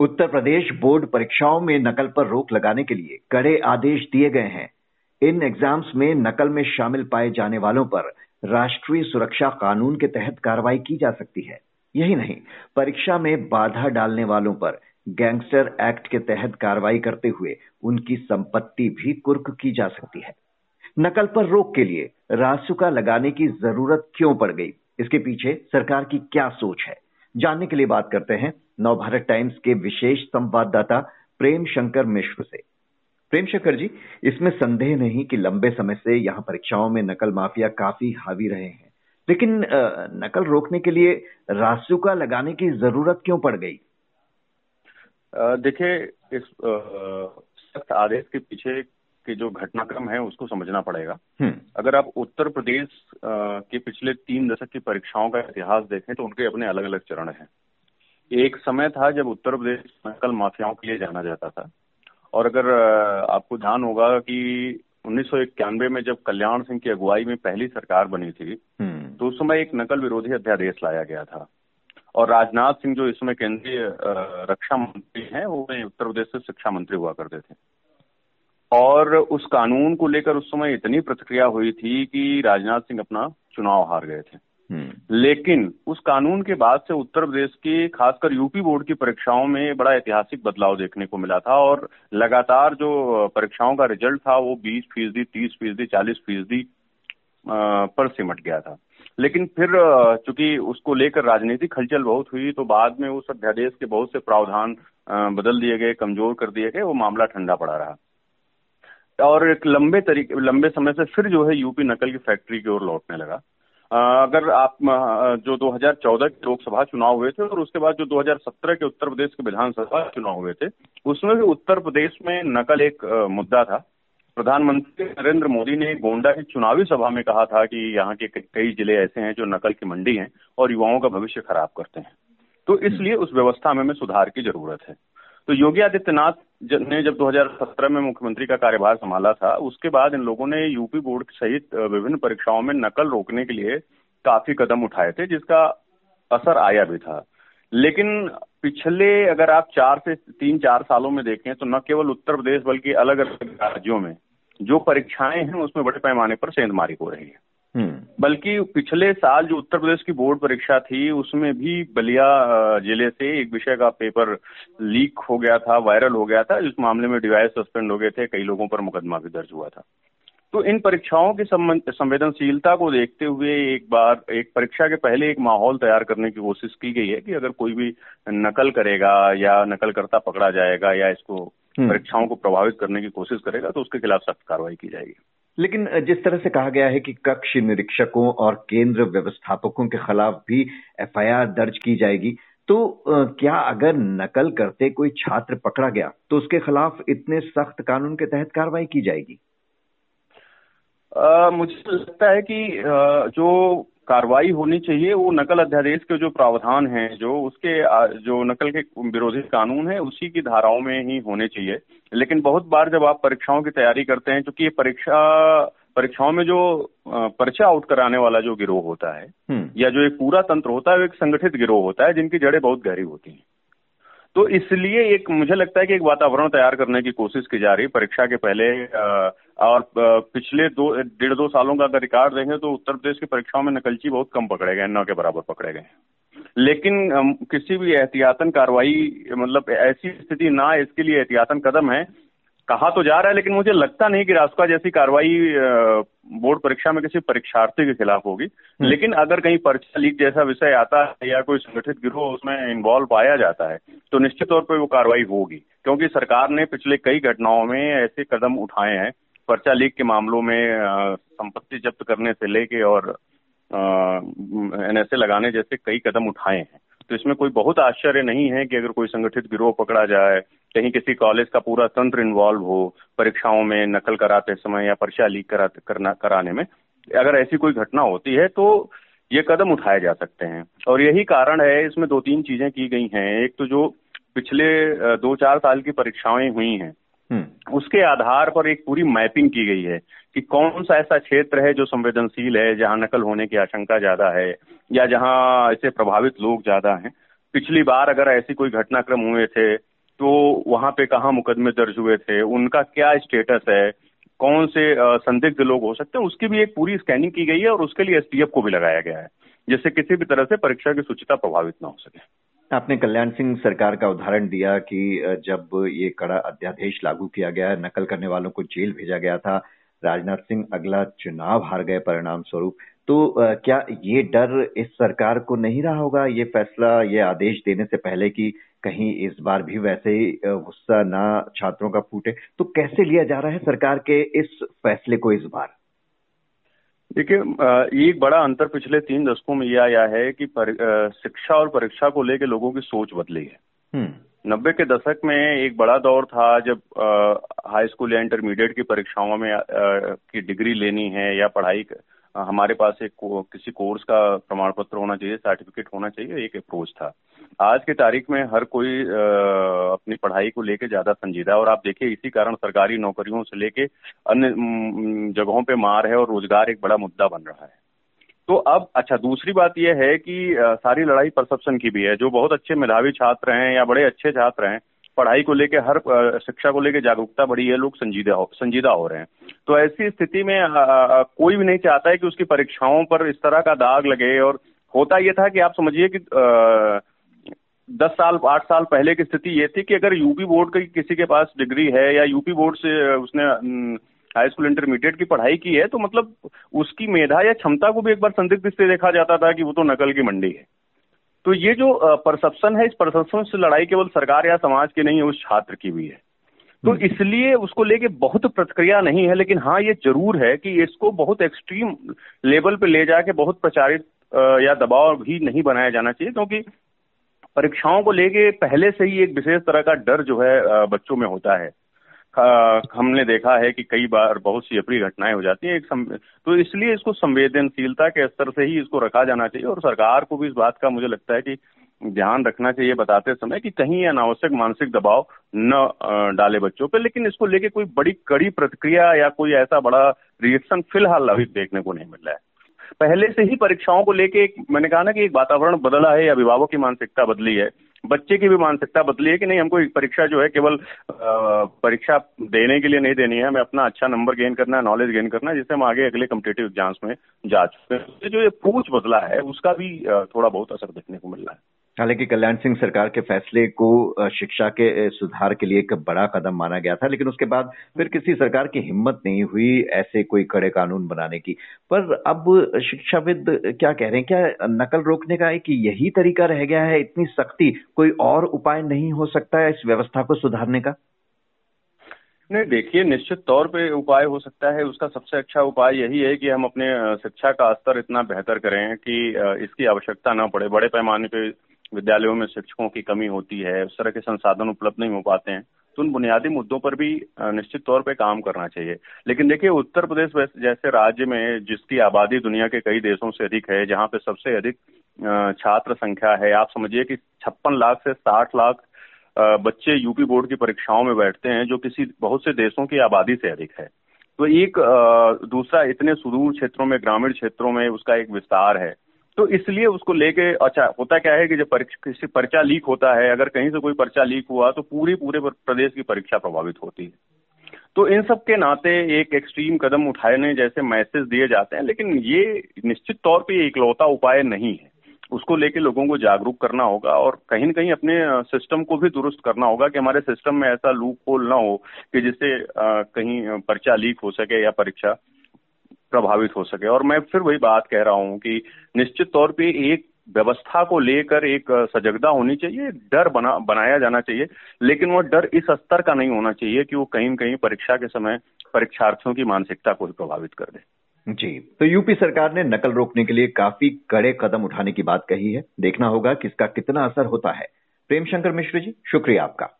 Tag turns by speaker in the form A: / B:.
A: Uttar Pradesh board परीक्षाओं में नकल पर रोक लगाने के लिए कड़े आदेश दिए गए हैं। इन एग्ज़ाम्स में नकल में शामिल पाए जाने वालों पर राष्ट्रीय सुरक्षा कानून के तहत कार्रवाई की जा सकती है। यही नहीं, परीक्षा में बाधा डालने वालों पर गैंगस्टर एक्ट के तहत कार्रवाई करते हुए उनकी संपत्ति भी कुर्क की जा सकती है। नकल पर रोक के लिए रासुका लगाने की ज़रूरत क्यों पड़ गई? इसके पीछे सरकार की क्या सोच है? जानने के लिए बात करते हैं नवभारत टाइम्स के विशेष संवाददाता प्रेम शंकर मिश्र से। प्रेम शंकर जी, इसमें संदेह नहीं कि लंबे समय से यहाँ परीक्षाओं में नकल माफिया काफ़ी हावी रहे हैं, लेकिन नकल रोकने के लिए रासुका लगाने की ज़रूरत क्यों पड़ गई?
B: देखिए, इस सख्त आदेश के पीछे के जो घटनाक्रम है उसको समझना पड़ेगा। हम्म। अगर आप उत्तर प्रदेश के पिछले तीन दशक की परीक्षाओं का इतिहास देखें तो उनके अपने अलग अलग चरण हैं। एक समय था जब उत्तर प्रदेश नकल माफियाओं के लिए जाना जाता था। और अगर आपको ध्यान होगा कि उन्नीस सौ इक्यानबे में जब कल्याण सिंह की अगुवाई में पहली सरकार बनी थी हम्म। तो उस समय एक नकल विरोधी अध्यादेश लाया गया था। और राजनाथ सिंह जो इस समय केंद्रीय रक्षा मंत्री हैं वो उत्तर प्रदेश से शिक्षा मंत्री हुआ करते थे। और उस कानून को लेकर उस समय इतनी प्रतिक्रिया हुई थी कि राजनाथ सिंह अपना चुनाव हार गए थे। हम्म। लेकिन उस कानून के बाद से उत्तर प्रदेश की खासकर यूपी बोर्ड की परीक्षाओं में बड़ा ऐतिहासिक बदलाव देखने को मिला था और लगातार जो परीक्षाओं का रिज़ल्ट था वो 20 फ़ीसदी तीस फ़ीसदी चालीस फ़ीसदी पर सिमट गया था। लेकिन फिर चूँकि उसको लेकर राजनीतिक हलचल बहुत हुई तो बाद में उस अध्यादेश के बहुत से प्रावधान बदल दिए गए कमज़ोर कर दिए गए वो मामला ठंडा पड़ा रहा। और एक लंबे तरीके लंबे समय से फिर जो है यूपी नकल की फैक्ट्री की ओर लौटने लगा। अगर आप जो 2014 के लोकसभा चुनाव हुए थे और उसके बाद जो 2017 के उत्तर प्रदेश के विधानसभा चुनाव हुए थे उसमें भी उत्तर प्रदेश में नकल एक मुद्दा था। प्रधानमंत्री नरेंद्र मोदी ने गोंडा की चुनावी सभा में कहा था कि यहाँ के कई ज़िले ऐसे हैं जो नकल की मंडी हैं और युवाओं का भविष्य खराब करते हैं। तो इसलिए उस व्यवस्था में, में सुधार की ज़रूरत है। तो योगी आदित्यनाथ ने जब 2017 में मुख्यमंत्री का कार्यभार संभाला था, उसके बाद इन लोगों ने यूपी बोर्ड सहित विभिन्न परीक्षाओं में नकल रोकने के लिए काफ़ी कदम उठाए थे, जिसका असर आया भी था लेकिन पिछले अगर आप चार से तीन चार सालों में देखें तो न केवल उत्तर प्रदेश बल्कि अलग अलग राज्यों में जो परीक्षाएँ हैं, उसमें बड़े पैमाने पर सेंधमारी हो रही है। बल्कि पिछले साल जो उत्तर प्रदेश की बोर्ड परीक्षा थी उसमें भी बलिया ज़िले से एक विषय का पेपर लीक हो गया था वायरल हो गया था इस मामले में डिवाइस सस्पेंड हो गए थे कई लोगों पर मुकदमा भी दर्ज हुआ था तो इन परीक्षाओं की संवेदनशीलता को देखते हुए एक बार एक परीक्षा के पहले एक माहौल तैयार करने की कोशिश की गई है कि अगर कोई भी नकल करेगा या नकल करता पकड़ा जाएगा या इसको हम्म। परीक्षाओं को प्रभावित करने की कोशिश करेगा तो उसके खिलाफ सख्त कार्रवाई की जाएगी
A: लेकिन जिस तरह से कहा गया है कि कक्ष निरीक्षकों और केंद्र व्यवस्थापकों के खिलाफ भी एफआईआर दर्ज की जाएगी तो क्या अगर नकल करते कोई छात्र पकड़ा गया तो उसके खिलाफ इतने सख्त कानून के तहत कार्रवाई की जाएगी?
B: आ, मुझे लगता है कि जो कार्रवाई होनी चाहिए वो नकल अध्यादेश के जो प्रावधान हैं जो उसके जो नकल के विरोधी कानून है उसी की धाराओं में ही होने चाहिए लेकिन बहुत बार जब आप परीक्षाओं की तैयारी करते हैं क्योंकि ये परीक्षा परीक्षाओं में जो पर्चा आउट कराने वाला जो गिरोह होता है हम्म। या जो एक पूरा तंत्र होता है वो एक संगठित गिरोह होता है जिनकी जड़ें बहुत गहरी होती हैं तो इसलिए एक, मुझे लगता है कि एक वातावरण तैयार करने की कोशिश की जा रही है परीक्षा के पहले और पिछले दो, डेढ़ दो सालों का अगर रिकॉर्ड देखें तो उत्तर प्रदेश की परीक्षाओं में नकलची बहुत कम पकड़े गए नौ के बराबर पकड़े गए। लेकिन किसी भी एहतियातन कार्रवाई मतलब ऐसी स्थिति ना, इसके लिए एहतियातन कदम है कहा तो जा रहा है लेकिन मुझे लगता नहीं कि रास्ता जैसी कार्रवाई बोर्ड परीक्षा में किसी परीक्षार्थी के खिलाफ होगी। हम्म। लेकिन अगर कहीं पर्चा लीक जैसा विषय आता है या कोई संगठित गिरोह उसमें इन्वॉल्व पाया जाता है तो निश्चित तौर पर वो कार्रवाई होगी। क्योंकि सरकार ने पिछले कई घटनाओं में ऐसे कदम उठाए हैं पर्चा लीक के मामलों में संपत्ति जब्त करने से लेके और एनएसए लगाने जैसे कई कदम उठाए हैं। तो इसमें कोई बहुत आश्चर्य नहीं है कि अगर कोई संगठित गिरोह पकड़ा जाए, कहीं किसी कॉलेज का पूरा तंत्र इन्वॉल्व हो, परीक्षाओं में नकल कराते समय या पर्चा लीक कराते, करना में, अगर ऐसी कोई घटना होती है तो ये कदम उठाए जा सकते हैं और यही कारण है, इसमें दो तीन चीज़ें की गई हैं एक तो जो पिछले दो चार साल की परीक्षाएँ हुई हैं। उसके आधार पर एक पूरी मैपिंग की गई है कि कौन सा ऐसा क्षेत्र है जो संवेदनशील है, जहाँ नकल होने की आशंका ज़्यादा है, या जहाँ ऐसे प्रभावित लोग ज़्यादा हैं। पिछली बार अगर ऐसी कोई घटनाक्रम हुए थे तो वहाँ पे कहाँ मुकदमे दर्ज हुए थे, उनका क्या स्टेटस है, कौन से संदिग्ध लोग हो सकते हैं, उसकी भी एक पूरी स्कैनिंग की गई है और उसके लिए एसटीएफ को भी लगाया गया है, जिससे किसी भी तरह से परीक्षा की सुचिता प्रभावित न हो सके।
A: आपने कल्याण सिंह सरकार का उदाहरण दिया कि जब ये कड़ा अध्यादेश लागू किया गया, नकल करने वालों को जेल भेजा गया था, राजनाथ सिंह अगला चुनाव हार गए परिणाम स्वरूप तो क्या ये डर इस सरकार को नहीं रहा होगा? ये फैसला, ये आदेश देने से पहले कि कहीं इस बार भी वैसे ही गुस्सा ना छात्रों का फूटे तो कैसे लिया जा रहा है सरकार के इस फैसले को इस बार?
B: देखिए एक बड़ा अंतर पिछले तीन दशकों में यह आया है कि शिक्षा और परीक्षा को लेकर लोगों की सोच बदली है हम्म। नब्बे के दशक में एक बड़ा दौर था जब हाई स्कूल या इंटरमीडिएट की परीक्षाओं में आ, की डिग्री लेनी है या पढ़ाई हमारे पास एक किसी कोर्स का प्रमाण पत्र होना चाहिए सर्टिफिकेट होना चाहिए, एक अप्रोच था। आज की तारीख में हर कोई अपनी पढ़ाई को लेकर ज़्यादा संजीदा और आप देखिए इसी कारण सरकारी नौकरियों से लेके अन्य जगहों पे मार है और रोज़गार एक बड़ा मुद्दा बन रहा है। तो अब अच्छा दूसरी बात यह है कि सारी लड़ाई परसेप्शन की भी है। जो बहुत अच्छे मेधावी छात्र हैं या बड़े अच्छे छात्र हैं पढ़ाई को लेकर हर शिक्षा को लेकर जागरूकता बढ़ी है लोग संजीदा हो संजीदा हो रहे हैं। तो ऐसी स्थिति में कोई भी नहीं चाहता है कि उसकी परीक्षाओं पर इस तरह का दाग लगे। और होता यह था कि आप समझिए कि दस साल, आठ साल पहले की स्थिति ये थी कि अगर यूपी बोर्ड की किसी के पास डिग्री है या यूपी बोर्ड से उसने हाई स्कूल इंटरमीडिएट की पढ़ाई की है तो मतलब उसकी मेधा या क्षमता को भी एक बार संदिग्ध से देखा जाता था कि वो तो नकल की मंडी है। तो ये जो परसेप्शन है इस परसेप्शन से लड़ाई केवल सरकार या समाज की नहीं है उस छात्र की भी है तो हम्म। इसलिए उसको लेके बहुत प्रतिक्रिया नहीं है लेकिन हाँ ये ज़रूर है कि इसको बहुत एक्सट्रीम लेवल पे ले जाके बहुत प्रचारित या दबाव भी नहीं बनाया जाना चाहिए क्योंकि परीक्षाओं को लेके पहले से ही एक विशेष तरह का डर जो है बच्चों में होता है हमने देखा है कि कई बार बहुत सी अप्रिय घटनाएँ हो जाती हैं एक सम... तो इसलिए इसको संवेदनशीलता के स्तर से ही इसको रखा जाना चाहिए और सरकार को भी इस बात का मुझे लगता है कि ध्यान रखना चाहिए बताते समय कि कहीं अनावश्यक मानसिक दबाव न डाले बच्चों पर लेकिन इसको लेके कोई बड़ी कड़ी प्रतिक्रिया या कोई ऐसा बड़ा रिएक्शन फ़िलहाल अभी देखने को नहीं मिल रहा है। पहले से ही परीक्षाओं को लेके मैंने कहा ना कि एक वातावरण बदला है अभिभावक की मानसिकता बदली है बच्चे की भी मानसिकता बदली है कि नहीं? हमको परीक्षा जो है केवल परीक्षा देने के लिए नहीं देनी है। हमें अपना अच्छा नंबर गेन करना है नॉलेज गेन करना है, जिससे हम आगे अगले कम्पिटेटिव एग्ज़ाम्स में जा चुके हैं। जो ये पूछ बदला है, उसका भी थोड़ा बहुत असर देखने को मिल रहा है।
A: हालाँकि कल्याण सिंह सरकार के फैसले को शिक्षा के सुधार के लिए एक बड़ा कदम माना गया था, लेकिन उसके बाद फिर किसी सरकार की हिम्मत नहीं हुई ऐसे कोई कड़े कानून बनाने की। पर अब शिक्षाविद क्या कह रहे हैं? क्या नकल रोकने का एक यही तरीका रह गया है? इतनी सख्ती कोई और उपाय नहीं हो सकता है इस व्यवस्था को सुधारने का?
B: नहीं, देखिए, निश्चित तौर पे उपाय हो सकता है। उसका सबसे अच्छा उपाय यही है कि हम अपने शिक्षा का स्तर इतना बेहतर करें कि इसकी आवश्यकता ना पड़े। बड़े पैमाने पे विद्यालयों में शिक्षकों की कमी होती है, उस तरह के संसाधन उपलब्ध नहीं हो पाते हैं तो उन बुनियादी मुद्दों पर भी निश्चित तौर पर काम करना चाहिए। लेकिन देखिए, उत्तर प्रदेश जैसे राज्य में जिसकी आबादी दुनिया के कई देशों से अधिक है, जहाँ पे सबसे अधिक छात्र संख्या है, आप समझिए कि छप्पन लाख से साठ लाख बच्चे यूपी बोर्ड की परीक्षाओं में बैठते हैं, जो किसी, बहुत से देशों की आबादी से अधिक है। तो एक दूसरा, इतने सुदूर क्षेत्रों में, ग्रामीण क्षेत्रों में उसका एक विस्तार है। तो इसलिए उसको लेके अच्छा होता क्या है कि जब किसी पर्चा लीक होता है, अगर कहीं से कोई पर्चा लीक हुआ तो पूरी, पूरे प्रदेश की परीक्षा प्रभावित होती है। तो इन सब के नाते एक एक्सट्रीम कदम उठाने जैसे मैसेज दिए जाते हैं, लेकिन ये निश्चित तौर पे इकलौता उपाय नहीं है। उसको लेके लोगों को जागरूक करना होगा और कहीं ना कहीं अपने सिस्टम को भी दुरुस्त करना होगा कि हमारे सिस्टम में ऐसा लूप होल ना हो कि जिससे कहीं पर्चा लीक हो सके या परीक्षा। प्रभावित हो सके। और मैं फिर वही बात कह रहा हूँ कि निश्चित तौर पे एक व्यवस्था को लेकर एक सजगता होनी चाहिए डर बना, बनाया जाना चाहिए, लेकिन वो डर इस स्तर का नहीं होना चाहिए कि वो कहीं कहीं परीक्षा के समय परीक्षार्थियों की मानसिकता को प्रभावित कर दे।
A: जी तो यूपी सरकार ने नकल रोकने के लिए काफ़ी कड़े कदम उठाने की बात कही है। देखना होगा कि इसका कितना असर होता है। प्रेम शंकर मिश्र जी, शुक्रिया आपका।